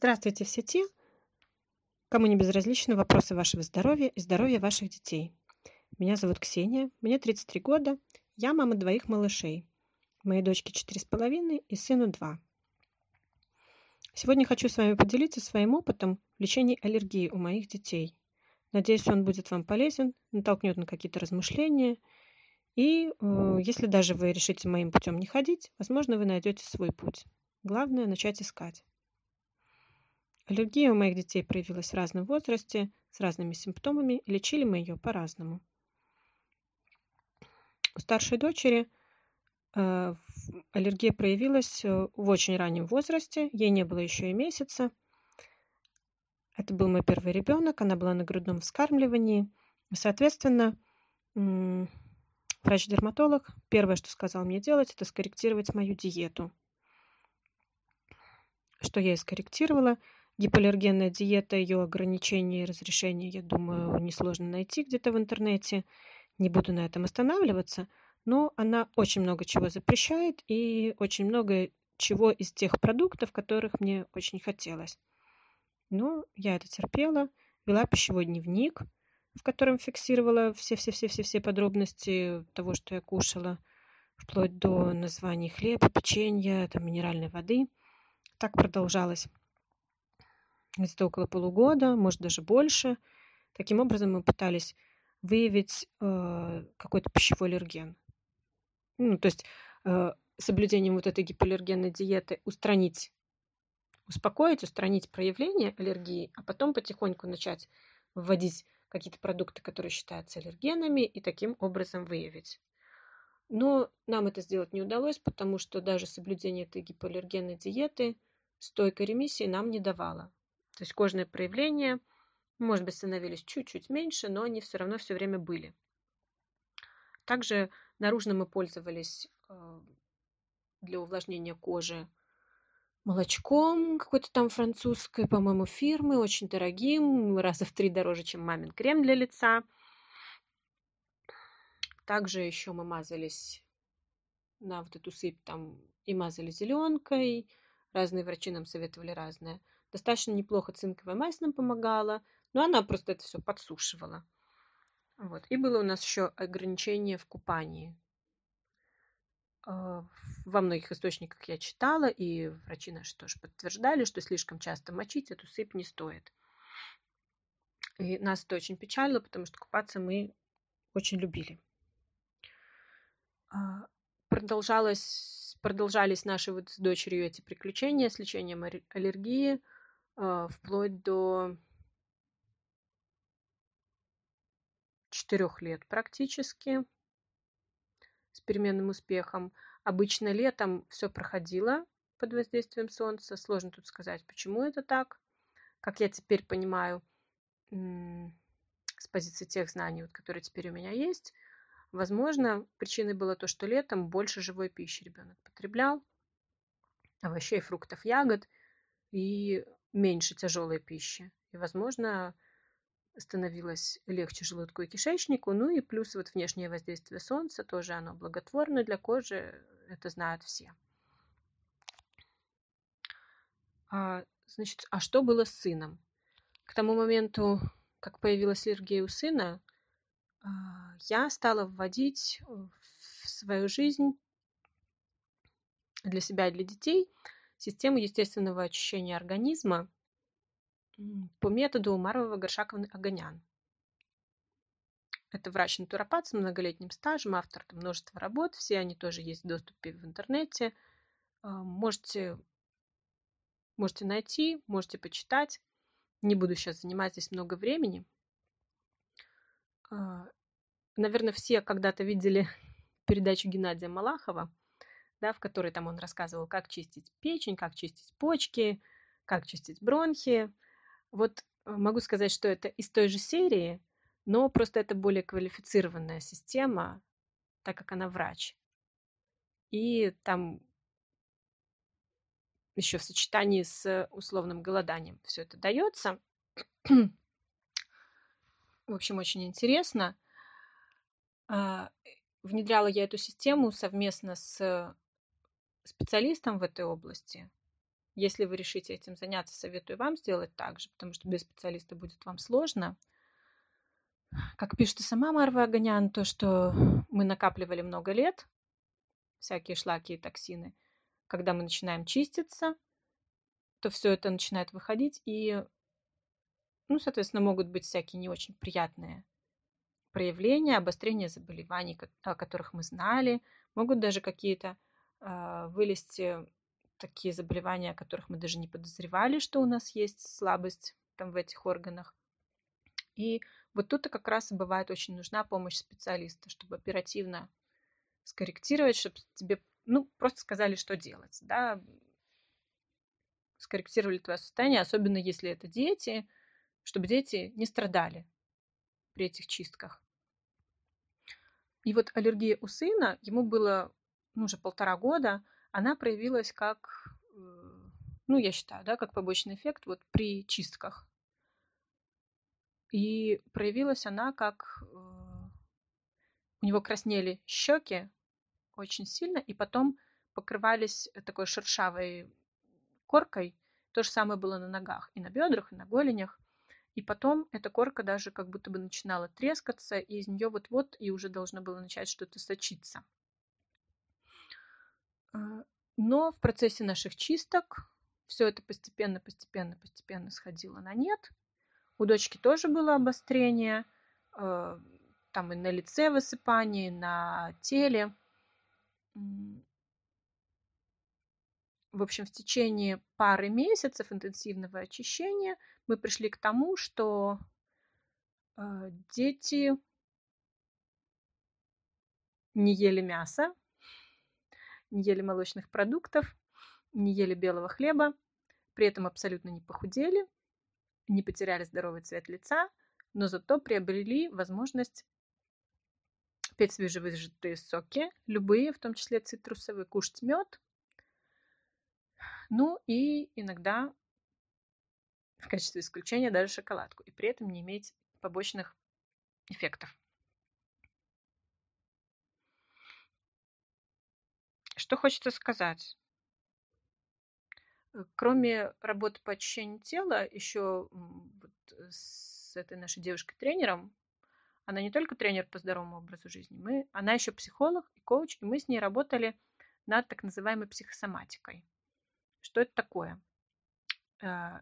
Здравствуйте все те, кому не безразличны вопросы вашего здоровья и здоровья ваших детей. Меня зовут Ксения, мне 33 года, я мама двоих малышей. Моей дочке 4,5 и сыну 2. Сегодня хочу с вами поделиться своим опытом лечения аллергии у моих детей. Надеюсь, он будет вам полезен, натолкнет на какие-то размышления. И э, если даже вы решите моим путем не ходить, возможно, вы найдете свой путь. Главное начать искать. Аллергия у моих детей проявилась в разном возрасте, с разными симптомами, лечили мы ее по-разному. У старшей дочери э, аллергия проявилась э, в очень раннем возрасте, ей не было еще и месяца. Это был мой первый ребенок, она была на грудном вскармливании. Соответственно, врач-дерматолог первое, что сказал мне делать, это скорректировать мою диету. Что я и скорректировала – гипоаллергенная диета, ее ограничения и разрешения, я думаю, несложно найти где-то в интернете. Не буду на этом останавливаться, но она очень много чего запрещает и очень много чего из тех продуктов, которых мне очень хотелось. Но я это терпела, вела пищевой дневник, в котором фиксировала все-все-все-все-все подробности того, что я кушала, вплоть до названий хлеба, печенья, там, минеральной воды. Так продолжалось где-то около полугода, может даже больше. Таким образом мы пытались выявить э, какой-то пищевой аллерген. Ну, то есть э, соблюдением вот этой гипоаллергенной диеты устранить, успокоить, устранить проявление аллергии, а потом потихоньку начать вводить какие-то продукты, которые считаются аллергенами, и таким образом выявить. Но нам это сделать не удалось, потому что даже соблюдение этой гипоаллергенной диеты стойкой ремиссии нам не давало. То есть кожные проявления, может быть, становились чуть-чуть меньше, но они все равно все время были. Также наружно мы пользовались э, для увлажнения кожи молочком какой-то там французской, по-моему, фирмы, очень дорогим, раза в три дороже, чем мамин крем для лица. Также еще мы мазались на вот эту сыпь там и мазали зеленкой. Разные врачи нам советовали разное. Достаточно неплохо цинковая мазь нам помогала, но она просто это все подсушивала. Вот. И было у нас еще ограничение в купании. А, во многих источниках я читала, и врачи наши тоже подтверждали, что слишком часто мочить эту сыпь не стоит. И нас это очень печалило, потому что купаться мы очень любили. А, продолжалось, продолжались наши вот с дочерью эти приключения с лечением аллергии – вплоть до четырех лет практически с переменным успехом. Обычно летом все проходило под воздействием солнца. Сложно тут сказать, почему это так. Как я теперь понимаю, с позиции тех знаний, вот, которые теперь у меня есть, возможно, причиной было то, что летом больше живой пищи ребенок потреблял, овощей, фруктов, ягод, и меньше тяжелой пищи. И, возможно, становилось легче желудку и кишечнику. Ну и плюс вот внешнее воздействие солнца, тоже оно благотворно для кожи, это знают все. А, значит, а что было с сыном? К тому моменту, как появилась аллергия у сына, а, я стала вводить в свою жизнь для себя и для детей – систему естественного очищения организма по методу Маровой Горшаковны Огонян. Это врач-натуропат с многолетним стажем, автор множества работ, все они тоже есть в доступе в интернете. А, можете, можете найти, можете почитать. Не буду сейчас занимать здесь много времени. А, наверное, все когда-то видели передачу Геннадия Малахова – да, в которой там он рассказывал, как чистить печень, как чистить почки, как чистить бронхи. Вот э, могу сказать, что это из той же серии, но просто это более квалифицированная система, так как она врач. И там еще в сочетании с условным голоданием все это дается. В общем, очень интересно. А, внедряла я эту систему совместно с специалистом в этой области. Если вы решите этим заняться, советую вам сделать так же, потому что без специалиста будет вам сложно. Как пишет и сама Марва Аганян, то, что мы накапливали много лет, всякие шлаки и токсины, когда мы начинаем чиститься, то все это начинает выходить, и, ну, соответственно, могут быть всякие не очень приятные проявления, обострения заболеваний, о которых мы знали, могут даже какие-то вылезти такие заболевания, о которых мы даже не подозревали, что у нас есть слабость там в этих органах. И вот тут-то как раз и бывает очень нужна помощь специалиста, чтобы оперативно скорректировать, чтобы тебе, ну, просто сказали, что делать, да, скорректировали твое состояние, особенно если это дети, чтобы дети не страдали при этих чистках. И вот аллергия у сына, ему было ну, уже полтора года, она проявилась как, э, ну, я считаю, да, как побочный эффект вот при чистках. И проявилась она как э, у него краснели щеки очень сильно, и потом покрывались такой шершавой коркой. То же самое было на ногах, и на бедрах, и на голенях. И потом эта корка даже как будто бы начинала трескаться, и из нее вот-вот и уже должно было начать что-то сочиться. А, но в процессе наших чисток все это постепенно, постепенно, постепенно сходило на нет. У дочки тоже было обострение, а, там и на лице высыпание, и на теле. В общем, в течение пары месяцев интенсивного очищения мы пришли к тому, что э, дети не ели мясо, не ели молочных продуктов, не ели белого хлеба, при этом абсолютно не похудели, не потеряли здоровый цвет лица, но зато приобрели возможность пить свежевыжатые соки, любые, в том числе цитрусовые, кушать мед, ну и иногда в качестве исключения даже шоколадку, и при этом не иметь побочных эффектов. Что хочется сказать? Э, кроме работы по очищению тела, еще вот с этой нашей девушкой-тренером, она не только тренер по здоровому образу жизни, мы, она еще психолог и коуч, и мы с ней работали над так называемой психосоматикой. Что это такое? Э,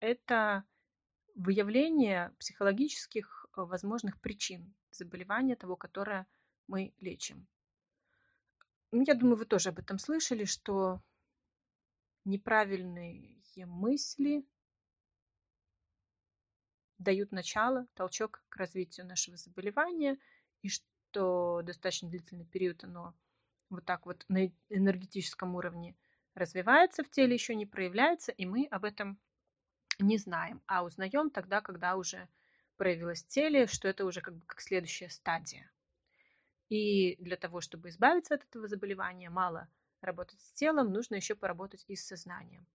это выявление психологических э, возможных причин заболевания того, которое мы лечим. Ну, я думаю, вы тоже об этом слышали, что неправильные мысли дают начало, толчок к развитию нашего заболевания, и что достаточно длительный период оно вот так вот на энергетическом уровне развивается в теле, еще не проявляется, и мы об этом не знаем, а узнаем тогда, когда уже проявилось в теле, что это уже как бы как следующая стадия. И для того, чтобы избавиться от этого заболевания, мало работать с телом, нужно еще поработать и с сознанием.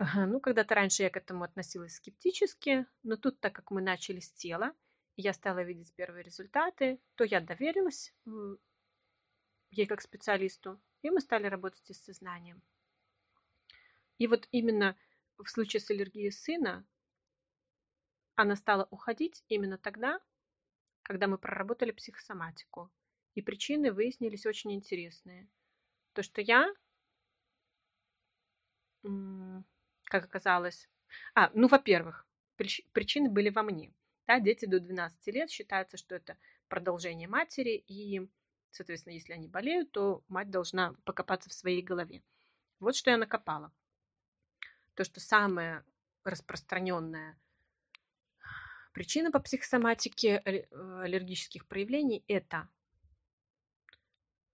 Ну, когда-то раньше я к этому относилась скептически, но тут, так как мы начали с тела, и я стала видеть первые результаты, то я доверилась ей как специалисту, и мы стали работать и с сознанием. И вот именно в случае с аллергией сына она стала уходить именно тогда, когда мы проработали психосоматику. И причины выяснились очень интересные. То, что я, как оказалось... А, ну, во-первых, причины были во мне. Да, дети до 12 лет считаются, что это продолжение матери, и, соответственно, если они болеют, то мать должна покопаться в своей голове. Вот что я накопала то, что самая распространенная причина по психосоматике э, аллергических проявлений – это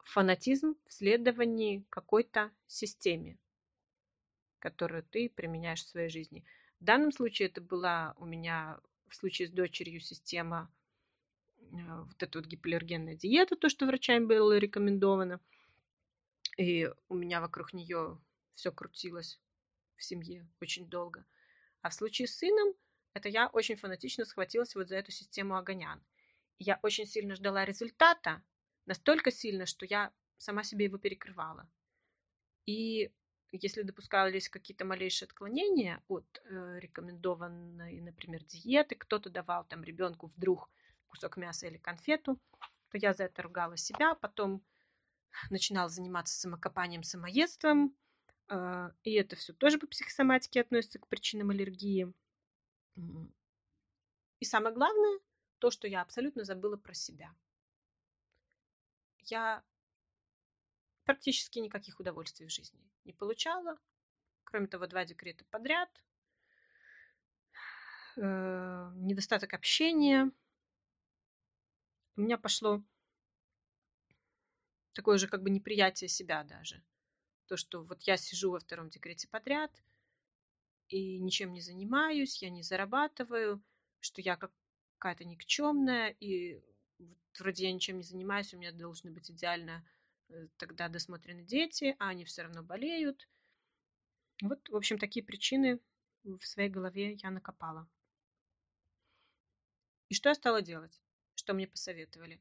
фанатизм в следовании какой-то системе, которую ты применяешь в своей жизни. В данном случае это была у меня в случае с дочерью система э, вот эта вот гипоаллергенная диета, то, что врачами было рекомендовано. И у меня вокруг нее все крутилось в семье очень долго. А в случае с сыном, это я очень фанатично схватилась вот за эту систему огонян. я очень сильно ждала результата, настолько сильно, что я сама себе его перекрывала. И если допускались какие-то малейшие отклонения от э, рекомендованной, например, диеты, кто-то давал там ребенку вдруг кусок мяса или конфету, то я за это ругала себя, потом начинала заниматься самокопанием, самоедством, э, и это все тоже по психосоматике относится к причинам аллергии. И самое главное, то, что я абсолютно забыла про себя. Я практически никаких удовольствий в жизни не получала. Кроме того, два декрета подряд, э, недостаток общения. У меня пошло такое же как бы неприятие себя даже. То, что вот я сижу во втором декрете подряд и ничем не занимаюсь, я не зарабатываю, что я какая-то никчемная, и вроде я ничем не занимаюсь, у меня должны быть идеально Э, тогда досмотрены дети, а они все равно болеют. Вот, в общем, такие причины в своей голове я накопала. И что я стала делать? Что мне посоветовали?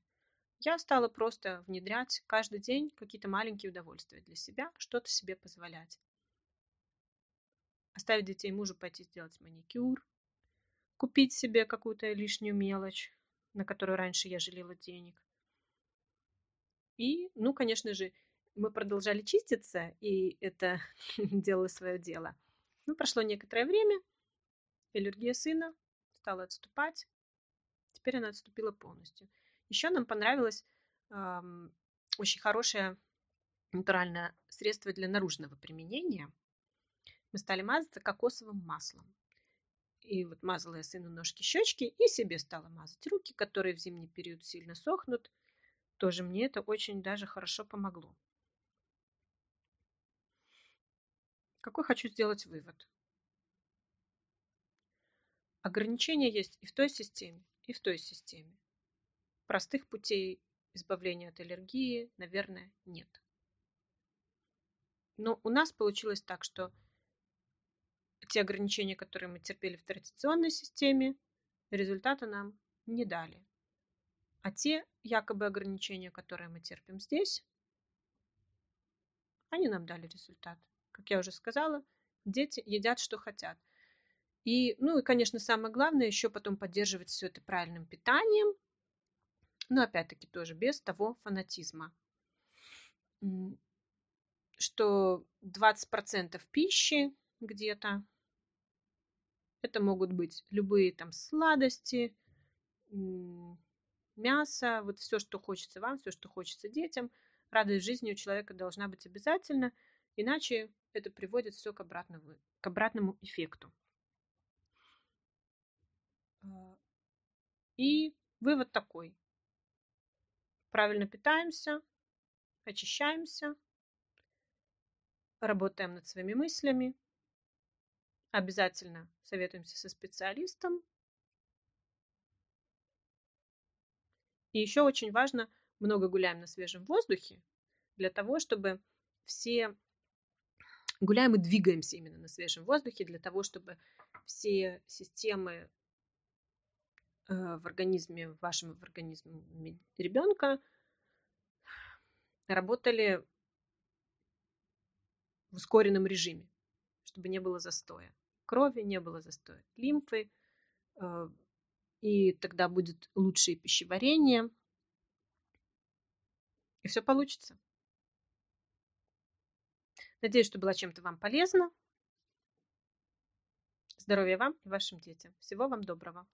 Я стала просто внедрять каждый день какие-то маленькие удовольствия для себя, что-то себе позволять. Оставить детей мужу пойти сделать маникюр, купить себе какую-то лишнюю мелочь, на которую раньше я жалела денег, и, ну, конечно же, мы продолжали чиститься, и это делало свое дело. Ну, прошло некоторое время, аллергия сына стала отступать. Теперь она отступила полностью. Еще нам понравилось эм, очень хорошее натуральное средство для наружного применения. Мы стали мазаться кокосовым маслом. И вот мазала я сыну ножки, щечки и себе стала мазать руки, которые в зимний период сильно сохнут – тоже мне это очень даже хорошо помогло. Какой хочу сделать вывод? Ограничения есть и в той системе, и в той системе. Простых путей избавления от аллергии, наверное, нет. Но у нас получилось так, что те ограничения, которые мы терпели в традиционной системе, результата нам не дали. А те якобы ограничения, которые мы терпим здесь, они нам дали результат. Как я уже сказала, дети едят, что хотят. И, ну и, конечно, самое главное, еще потом поддерживать все это правильным питанием, но опять-таки тоже без того фанатизма. Что 20% пищи где-то, это могут быть любые там сладости, мясо, вот все, что хочется вам, все, что хочется детям. Радость жизни у человека должна быть обязательно, иначе это приводит все к обратному, к обратному эффекту. А, и вывод такой. Правильно питаемся, очищаемся, работаем над своими мыслями, обязательно советуемся со специалистом, И еще очень важно, много гуляем на свежем воздухе, для того, чтобы все гуляем и двигаемся именно на свежем воздухе, для того, чтобы все системы э, в организме, в вашем в организме ребенка работали в ускоренном режиме, чтобы не было застоя крови, не было застоя лимфы, э, и тогда будет лучшее пищеварение, и все получится. Надеюсь, что была чем-то вам полезна. Здоровья вам и вашим детям. Всего вам доброго.